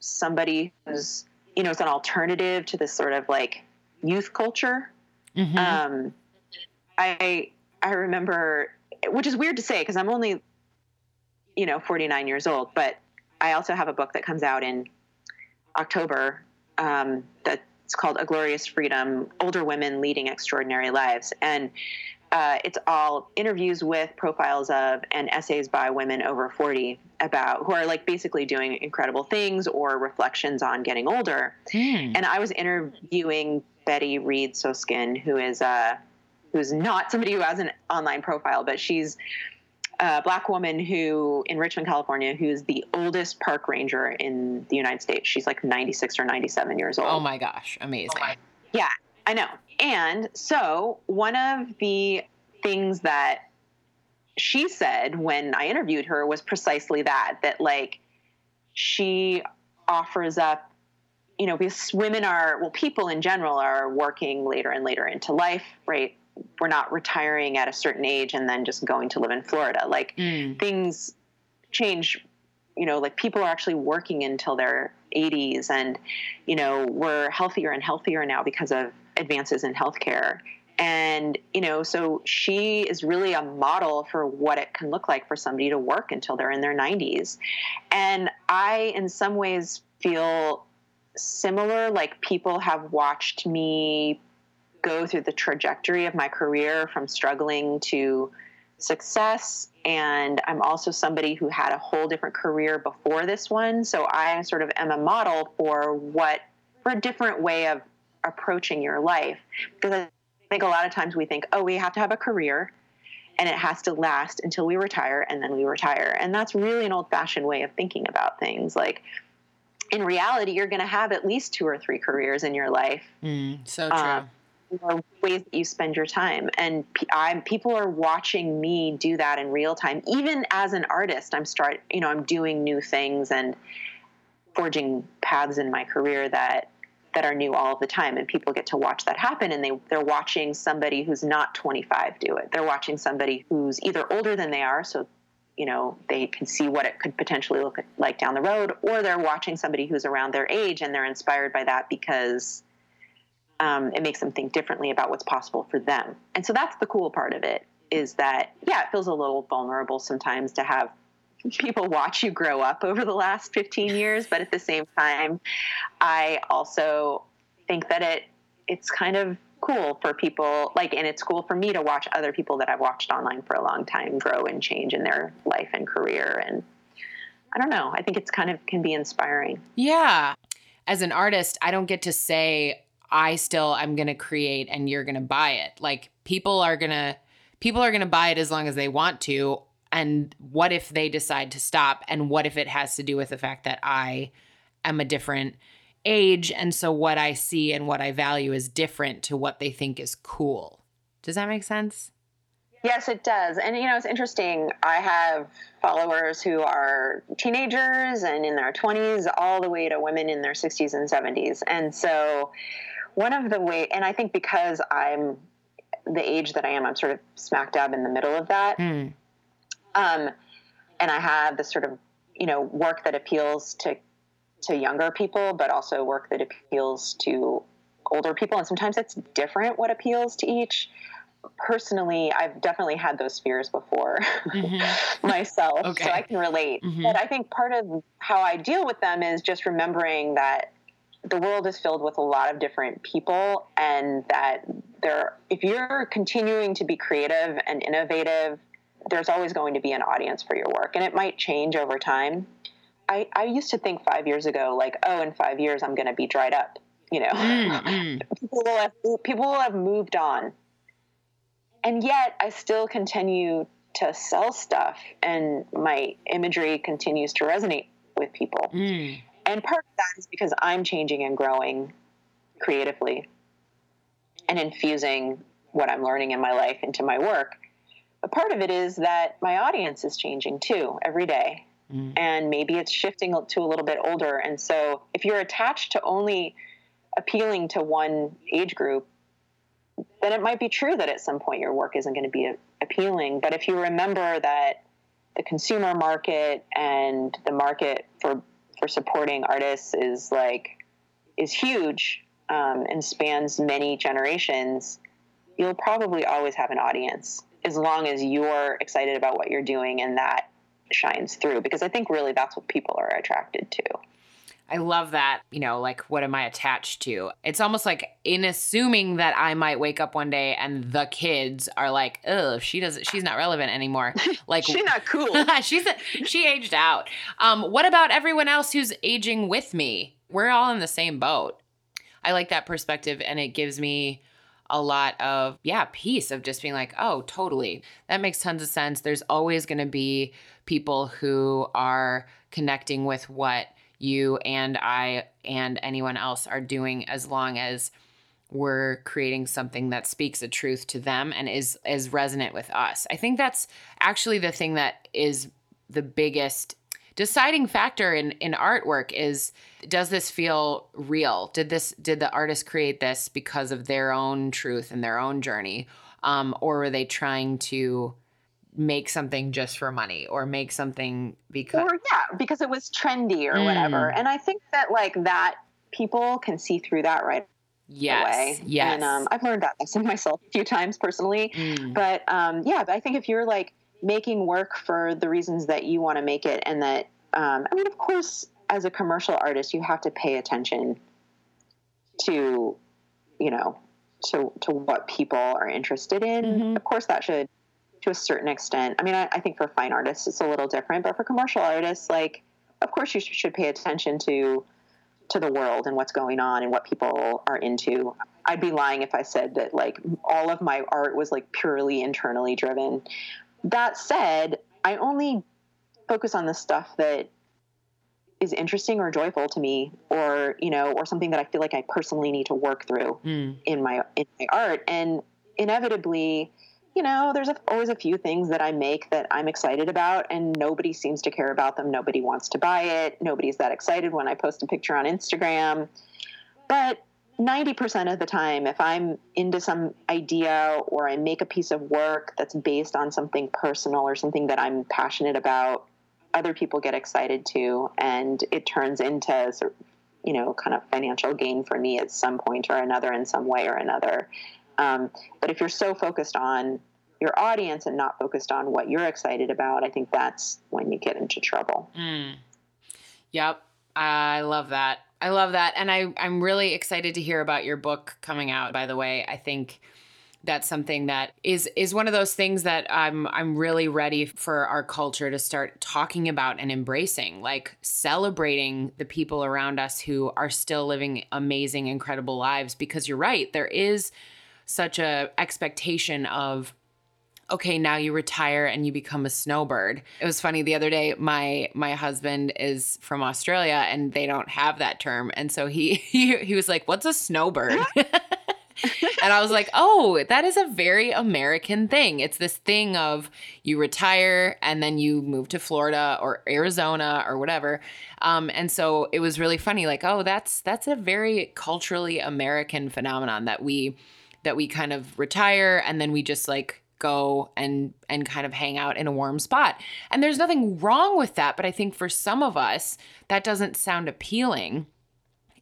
somebody who's, you know, it's an alternative to this sort of like youth culture. Mm-hmm. Um, I I remember, which is weird to say because I'm only, you know, 49 years old, but I also have a book that comes out in October um, that's called A Glorious Freedom: Older Women Leading Extraordinary Lives, and uh, it's all interviews with profiles of and essays by women over 40 about who are like basically doing incredible things or reflections on getting older. Hmm. And I was interviewing Betty Reid Soskin, who is uh, who's not somebody who has an online profile, but she's a black woman who in Richmond, California, who's the oldest park ranger in the United States. She's like 96 or 97 years old. Oh my gosh, amazing. Yeah, I know. And so, one of the things that she said when I interviewed her was precisely that that like she offers up you know because women are well people in general are working later and later into life right we're not retiring at a certain age and then just going to live in Florida like mm. things change you know like people are actually working until their 80s and you know we're healthier and healthier now because of advances in healthcare. And, you know, so she is really a model for what it can look like for somebody to work until they're in their 90s. And I, in some ways, feel similar. Like people have watched me go through the trajectory of my career from struggling to success. And I'm also somebody who had a whole different career before this one. So I sort of am a model for what, for a different way of approaching your life. Because I think a lot of times we think, oh, we have to have a career and it has to last until we retire and then we retire. And that's really an old fashioned way of thinking about things. Like, in reality, you're going to have at least two or three careers in your life. Mm, so true. Um, or ways that you spend your time. And I'm, people are watching me do that in real time. Even as an artist, I'm start, you know, I'm doing new things and forging paths in my career that that are new all the time and people get to watch that happen and they they're watching somebody who's not 25 do it. They're watching somebody who's either older than they are so you know they can see what it could potentially look like down the road or they're watching somebody who's around their age and they're inspired by that because um, it makes them think differently about what's possible for them. And so that's the cool part of it is that yeah it feels a little vulnerable sometimes to have people watch you grow up over the last 15 years but at the same time i also think that it it's kind of cool for people like and it's cool for me to watch other people that i've watched online for a long time grow and change in their life and career and i don't know i think it's kind of can be inspiring. Yeah. As an artist i don't get to say i still i'm going to create and you're going to buy it. Like people are going to people are going to buy it as long as they want to and what if they decide to stop and what if it has to do with the fact that i am a different age and so what i see and what i value is different to what they think is cool does that make sense Yes, it does. And, you know, it's interesting. I have followers who are teenagers and in their 20s, all the way to women in their 60s and 70s. And so, one of the way, and I think because I'm the age that I am, I'm sort of smack dab in the middle of that. Mm. Um, and I have this sort of, you know, work that appeals to to younger people, but also work that appeals to older people. And sometimes it's different what appeals to each personally, I've definitely had those fears before mm-hmm. myself, okay. so I can relate. Mm-hmm. But I think part of how I deal with them is just remembering that the world is filled with a lot of different people, and that there, if you're continuing to be creative and innovative, there's always going to be an audience for your work, and it might change over time. I, I used to think five years ago, like, oh, in five years I'm going to be dried up. You know, mm-hmm. people will have people will have moved on and yet I still continue to sell stuff and my imagery continues to resonate with people. Mm. And part of that is because I'm changing and growing creatively and infusing what I'm learning in my life into my work. But part of it is that my audience is changing too every day. Mm. And maybe it's shifting to a little bit older. And so if you're attached to only appealing to one age group, then it might be true that at some point your work isn't going to be appealing. But if you remember that the consumer market and the market for for supporting artists is like is huge um, and spans many generations, you'll probably always have an audience as long as you're excited about what you're doing and that shines through. Because I think really that's what people are attracted to. I love that, you know, like what am I attached to? It's almost like in assuming that I might wake up one day and the kids are like, "Oh, she doesn't she's not relevant anymore." Like she's not cool. she's a, she aged out. Um what about everyone else who's aging with me? We're all in the same boat. I like that perspective and it gives me a lot of yeah peace of just being like oh totally that makes tons of sense there's always going to be people who are connecting with what you and I and anyone else are doing as long as we're creating something that speaks a truth to them and is is resonant with us. I think that's actually the thing that is the biggest deciding factor in in artwork is does this feel real? Did this did the artist create this because of their own truth and their own journey? Um, or were they trying to make something just for money or make something because or yeah because it was trendy or mm. whatever and i think that like that people can see through that right yes away. yes and um, i've learned that lesson myself a few times personally mm. but um, yeah i think if you're like making work for the reasons that you want to make it and that um, i mean of course as a commercial artist you have to pay attention to you know to to what people are interested in mm-hmm. of course that should to a certain extent. I mean, I, I, think for fine artists it's a little different, but for commercial artists, like, of course, you should pay attention to to the world and what's going on and what people are into. I'd be lying if I said that like all of my art was like purely internally driven. That said, I only focus on the stuff that is interesting or joyful to me or you know or something that i feel like i personally need to work through mm. in my in my art and inevitably you know, there's a, always a few things that I make that I'm excited about, and nobody seems to care about them. Nobody wants to buy it. Nobody's that excited when I post a picture on Instagram. But 90% of the time, if I'm into some idea or I make a piece of work that's based on something personal or something that I'm passionate about, other people get excited too, and it turns into you know, kind of financial gain for me at some point or another in some way or another. Um, but if you're so focused on your audience and not focused on what you're excited about, I think that's when you get into trouble. Mm. Yep. I love that. I love that. And I, I'm really excited to hear about your book coming out, by the way. I think that's something that is is one of those things that I'm I'm really ready for our culture to start talking about and embracing like celebrating the people around us who are still living amazing incredible lives because you're right there is such a expectation of okay now you retire and you become a snowbird it was funny the other day my my husband is from australia and they don't have that term and so he he, he was like what's a snowbird and I was like, oh, that is a very American thing. It's this thing of you retire and then you move to Florida or Arizona or whatever. Um, and so it was really funny, like, oh, that's that's a very culturally American phenomenon that we that we kind of retire and then we just like go and and kind of hang out in a warm spot. And there's nothing wrong with that, but I think for some of us that doesn't sound appealing.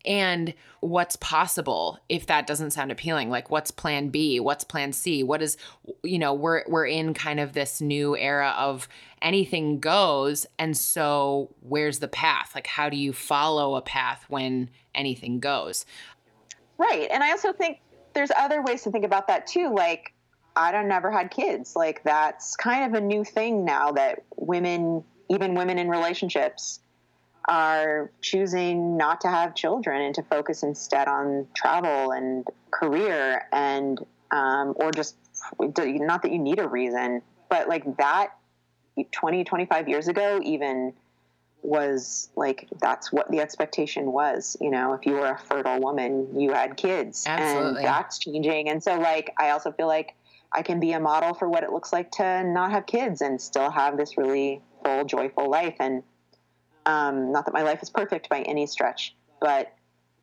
And what's possible if that doesn't sound appealing? Like what's plan B? What's plan C? What is you know, we're we're in kind of this new era of anything goes and so where's the path? Like how do you follow a path when anything goes? Right. And I also think there's other ways to think about that too like I don't never had kids. Like that's kind of a new thing now that women, even women in relationships, are choosing not to have children and to focus instead on travel and career and um, or just not that you need a reason, but like that 20, 25 years ago, even was like that's what the expectation was you know if you were a fertile woman you had kids Absolutely. and that's changing and so like i also feel like I can be a model for what it looks like to not have kids and still have this really full, joyful life. And um, not that my life is perfect by any stretch, but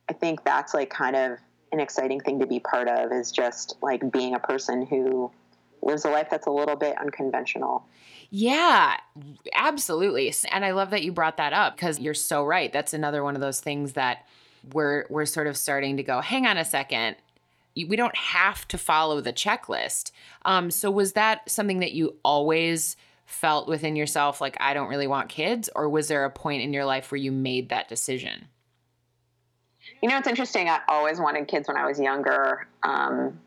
I think that's like kind of an exciting thing to be part of is just like being a person who lives a life that's a little bit unconventional. Yeah, absolutely. And I love that you brought that up because you're so right. That's another one of those things that we're we're sort of starting to go, hang on a second we don't have to follow the checklist. Um, so was that something that you always felt within yourself, like I don't really want kids, or was there a point in your life where you made that decision? You know, it's interesting. I always wanted kids when I was younger. Um,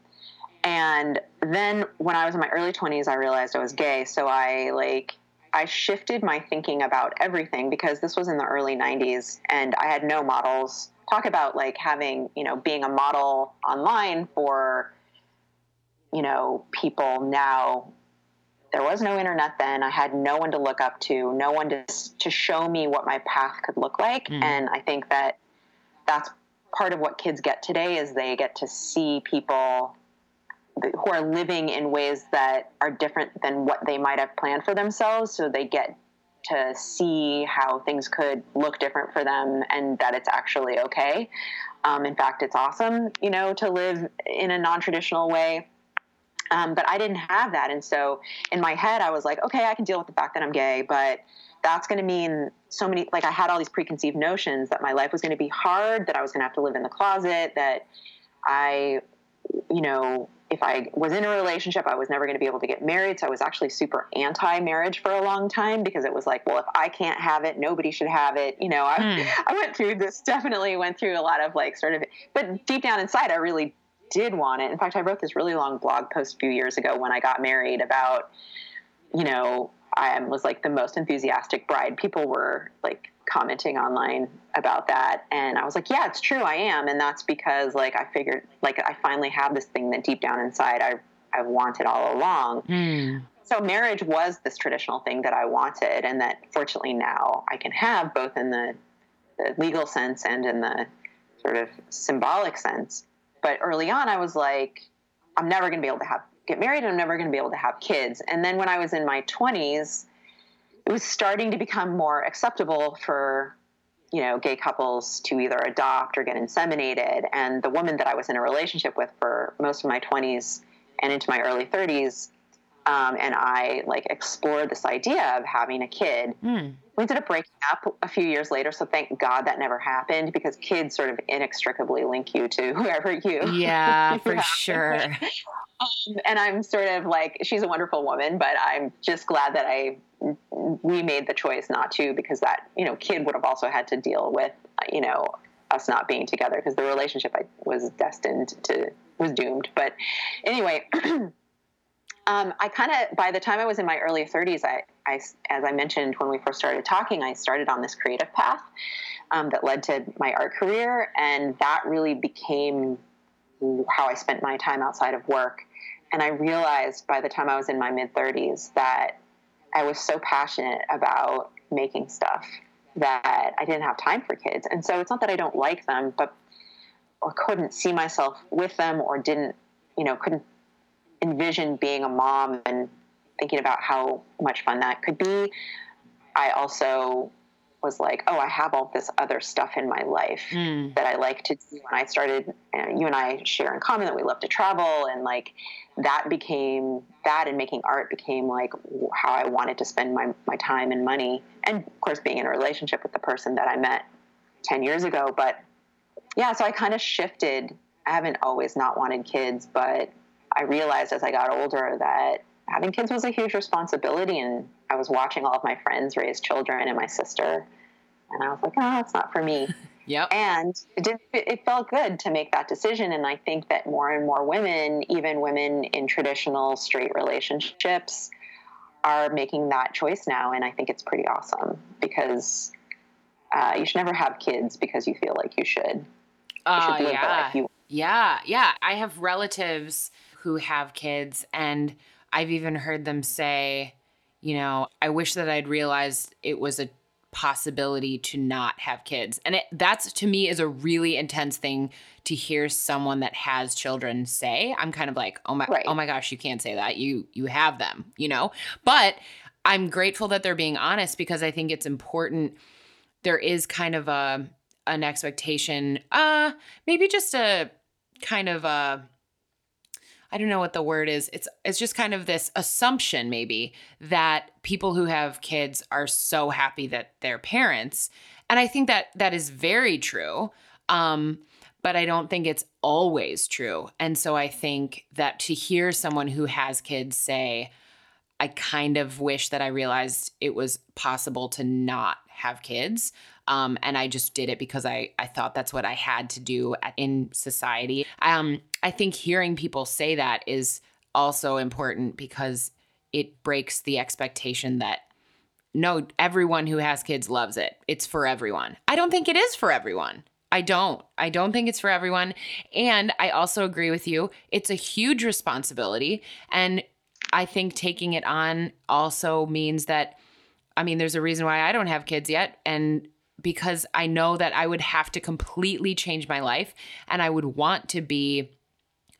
and then when I was in my early 20s, I realized I was gay. So I like, I shifted my thinking about everything because this was in the early 90s and I had no models talk about like having, you know, being a model online for, you know, people now. There was no internet then. I had no one to look up to, no one to to show me what my path could look like. Mm. And I think that that's part of what kids get today is they get to see people who are living in ways that are different than what they might have planned for themselves so they get to see how things could look different for them and that it's actually okay. Um, in fact, it's awesome, you know, to live in a non traditional way. Um, but I didn't have that. And so in my head, I was like, okay, I can deal with the fact that I'm gay, but that's going to mean so many, like, I had all these preconceived notions that my life was going to be hard, that I was going to have to live in the closet, that I, you know, if I was in a relationship, I was never going to be able to get married. So I was actually super anti marriage for a long time because it was like, well, if I can't have it, nobody should have it. You know, I, mm. I went through this, definitely went through a lot of like sort of, but deep down inside, I really did want it. In fact, I wrote this really long blog post a few years ago when I got married about, you know, I was like the most enthusiastic bride. People were like commenting online about that and i was like yeah it's true i am and that's because like i figured like i finally have this thing that deep down inside i i wanted all along mm. so marriage was this traditional thing that i wanted and that fortunately now i can have both in the, the legal sense and in the sort of symbolic sense but early on i was like i'm never going to be able to have get married and i'm never going to be able to have kids. And then when i was in my 20s it was starting to become more acceptable for you know gay couples to either adopt or get inseminated. And the woman that i was in a relationship with for most of my 20s and into my early 30s um, and i like explored this idea of having a kid. Mm. we ended up breaking up a few years later so thank god that never happened because kids sort of inextricably link you to whoever you yeah for sure um, and i'm sort of like she's a wonderful woman but i'm just glad that i we made the choice not to because that you know kid would have also had to deal with you know us not being together because the relationship I was destined to was doomed. But anyway. Um, I kind of, by the time I was in my early 30s, I, I, as I mentioned when we first started talking, I started on this creative path um, that led to my art career, and that really became how I spent my time outside of work. And I realized by the time I was in my mid 30s that I was so passionate about making stuff that I didn't have time for kids. And so it's not that I don't like them, but or couldn't see myself with them or didn't, you know, couldn't envision being a mom and thinking about how much fun that could be. I also was like, oh, I have all this other stuff in my life mm. that I like to do. And I started, you and I share in common that we love to travel. And like that became, that and making art became like how I wanted to spend my, my time and money. And of course, being in a relationship with the person that I met 10 years ago. But yeah, so I kind of shifted. I haven't always not wanted kids, but I realized as I got older that having kids was a huge responsibility. And I was watching all of my friends raise children and my sister. And I was like, oh, it's not for me. Yep. And it did it felt good to make that decision and I think that more and more women, even women in traditional straight relationships are making that choice now and I think it's pretty awesome because uh, you should never have kids because you feel like you should. Oh, uh, yeah. You- yeah, yeah. I have relatives who have kids and I've even heard them say, you know, I wish that I'd realized it was a possibility to not have kids. And it, that's to me is a really intense thing to hear someone that has children say. I'm kind of like, "Oh my right. oh my gosh, you can't say that. You you have them, you know?" But I'm grateful that they're being honest because I think it's important there is kind of a an expectation uh maybe just a kind of a I don't know what the word is. It's it's just kind of this assumption maybe that people who have kids are so happy that they're parents. And I think that that is very true. Um, but I don't think it's always true. And so I think that to hear someone who has kids say, I kind of wish that I realized it was possible to not have kids. Um, and I just did it because I, I thought that's what I had to do at, in society. Um, I think hearing people say that is also important because it breaks the expectation that no, everyone who has kids loves it. It's for everyone. I don't think it is for everyone. I don't. I don't think it's for everyone. And I also agree with you. It's a huge responsibility. And I think taking it on also means that, I mean, there's a reason why I don't have kids yet. And because I know that I would have to completely change my life and I would want to be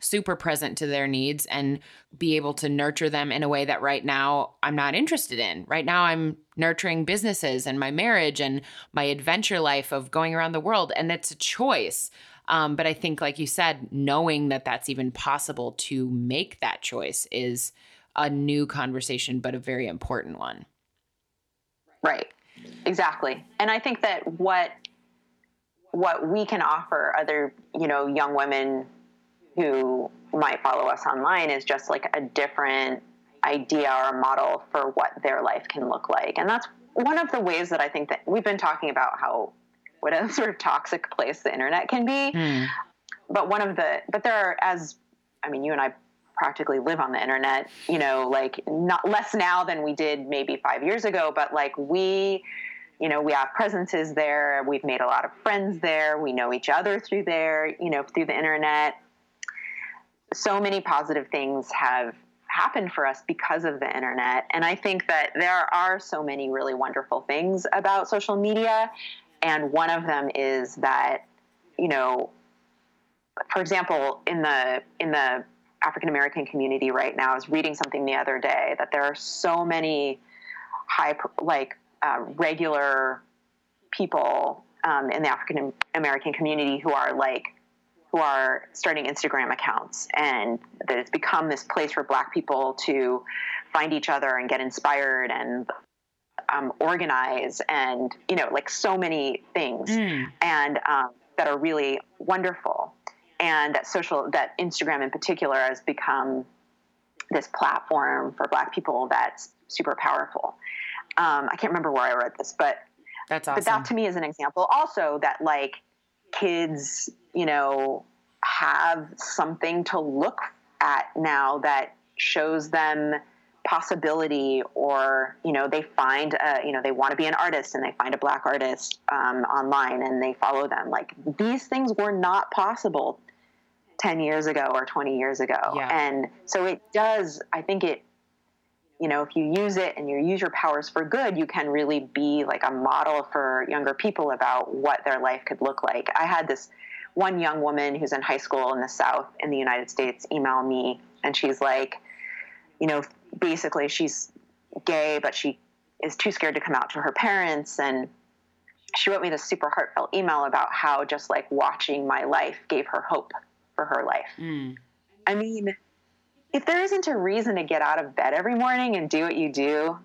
super present to their needs and be able to nurture them in a way that right now I'm not interested in. Right now I'm nurturing businesses and my marriage and my adventure life of going around the world and it's a choice. Um, but I think, like you said, knowing that that's even possible to make that choice is a new conversation, but a very important one. Right. Exactly. And I think that what what we can offer other, you know, young women who might follow us online is just like a different idea or model for what their life can look like. And that's one of the ways that I think that we've been talking about how what a sort of toxic place the internet can be. Mm. But one of the but there are as I mean you and I practically live on the internet, you know, like not less now than we did maybe five years ago, but like we, you know, we have presences there. We've made a lot of friends there. We know each other through there, you know, through the internet. So many positive things have happened for us because of the internet. And I think that there are so many really wonderful things about social media. And one of them is that, you know, for example, in the in the African American community right now. I was reading something the other day that there are so many high, like uh, regular people um, in the African American community who are like who are starting Instagram accounts, and that it's become this place for Black people to find each other and get inspired and um, organize, and you know, like so many things, mm. and um, that are really wonderful and that social that Instagram in particular has become this platform for Black people that's super powerful. Um, I can't remember where I read this, but that's awesome. But that to me is an example also that like kids, you know, have something to look at now that shows them possibility or you know they find a, you know they want to be an artist and they find a black artist um, online and they follow them like these things were not possible 10 years ago or 20 years ago. Yeah. And so it does, I think it, you know, if you use it and you use your powers for good, you can really be like a model for younger people about what their life could look like. I had this one young woman who's in high school in the South in the United States email me, and she's like, you know, basically she's gay, but she is too scared to come out to her parents. And she wrote me this super heartfelt email about how just like watching my life gave her hope for her life. Mm. I mean, if there isn't a reason to get out of bed every morning and do what you do,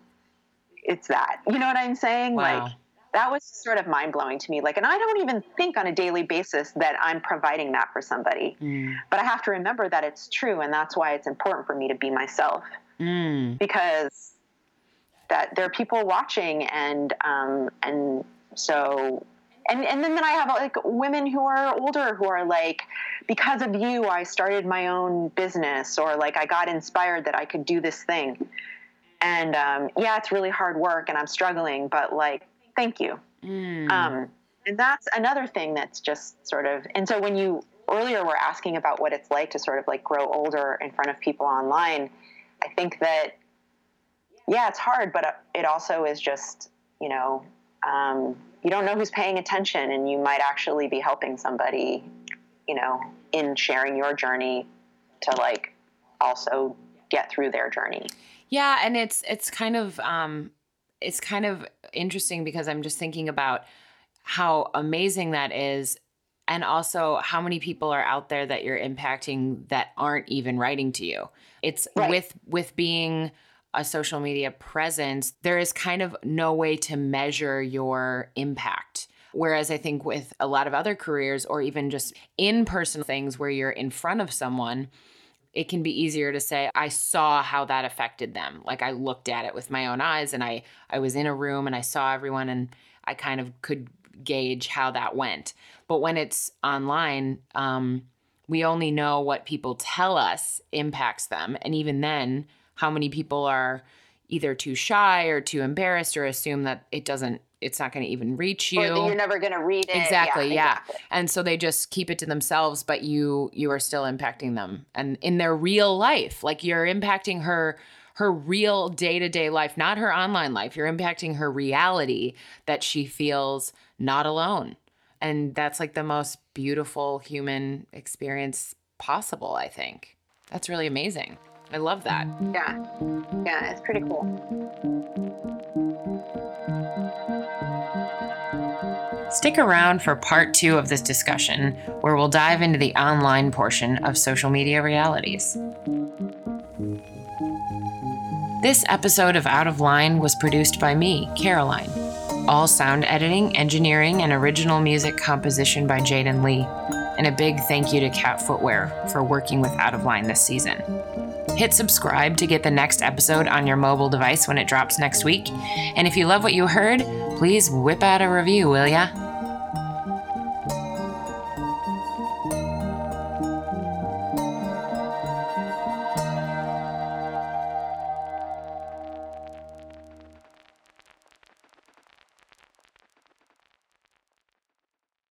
it's that. You know what I'm saying? Wow. Like that was sort of mind blowing to me. Like, and I don't even think on a daily basis that I'm providing that for somebody. Mm. But I have to remember that it's true, and that's why it's important for me to be myself. Mm. Because that there are people watching, and um, and so and and then, then I have like women who are older who are like, because of you, I started my own business, or like I got inspired that I could do this thing. And um, yeah, it's really hard work, and I'm struggling, but like, thank you. Mm. Um, and that's another thing that's just sort of. And so when you earlier were asking about what it's like to sort of like grow older in front of people online, I think that yeah, it's hard, but it also is just you know. Um, you don't know who's paying attention and you might actually be helping somebody you know in sharing your journey to like also get through their journey yeah and it's it's kind of um it's kind of interesting because i'm just thinking about how amazing that is and also how many people are out there that you're impacting that aren't even writing to you it's right. with with being a social media presence, there is kind of no way to measure your impact. Whereas I think with a lot of other careers or even just in person things where you're in front of someone, it can be easier to say i saw how that affected them like i looked at it with my own eyes and i i was in a room and i saw everyone and i kind of could gauge how that went but when it's online um, we only know what people tell us impacts them and even then how many people are either too shy or too embarrassed or assume that it doesn't it's not going to even reach you. Or you're never going to read it. Exactly, yeah, yeah. Exactly. And so they just keep it to themselves, but you you are still impacting them and in their real life. Like you're impacting her her real day-to-day life, not her online life. You're impacting her reality that she feels not alone. And that's like the most beautiful human experience possible, I think. That's really amazing. I love that. Yeah. Yeah, it's pretty cool. Stick around for part two of this discussion, where we'll dive into the online portion of social media realities. This episode of Out of Line was produced by me, Caroline. All sound editing, engineering, and original music composition by Jaden Lee. And a big thank you to Cat Footwear for working with Out of Line this season. Hit subscribe to get the next episode on your mobile device when it drops next week. And if you love what you heard, please whip out a review, will ya?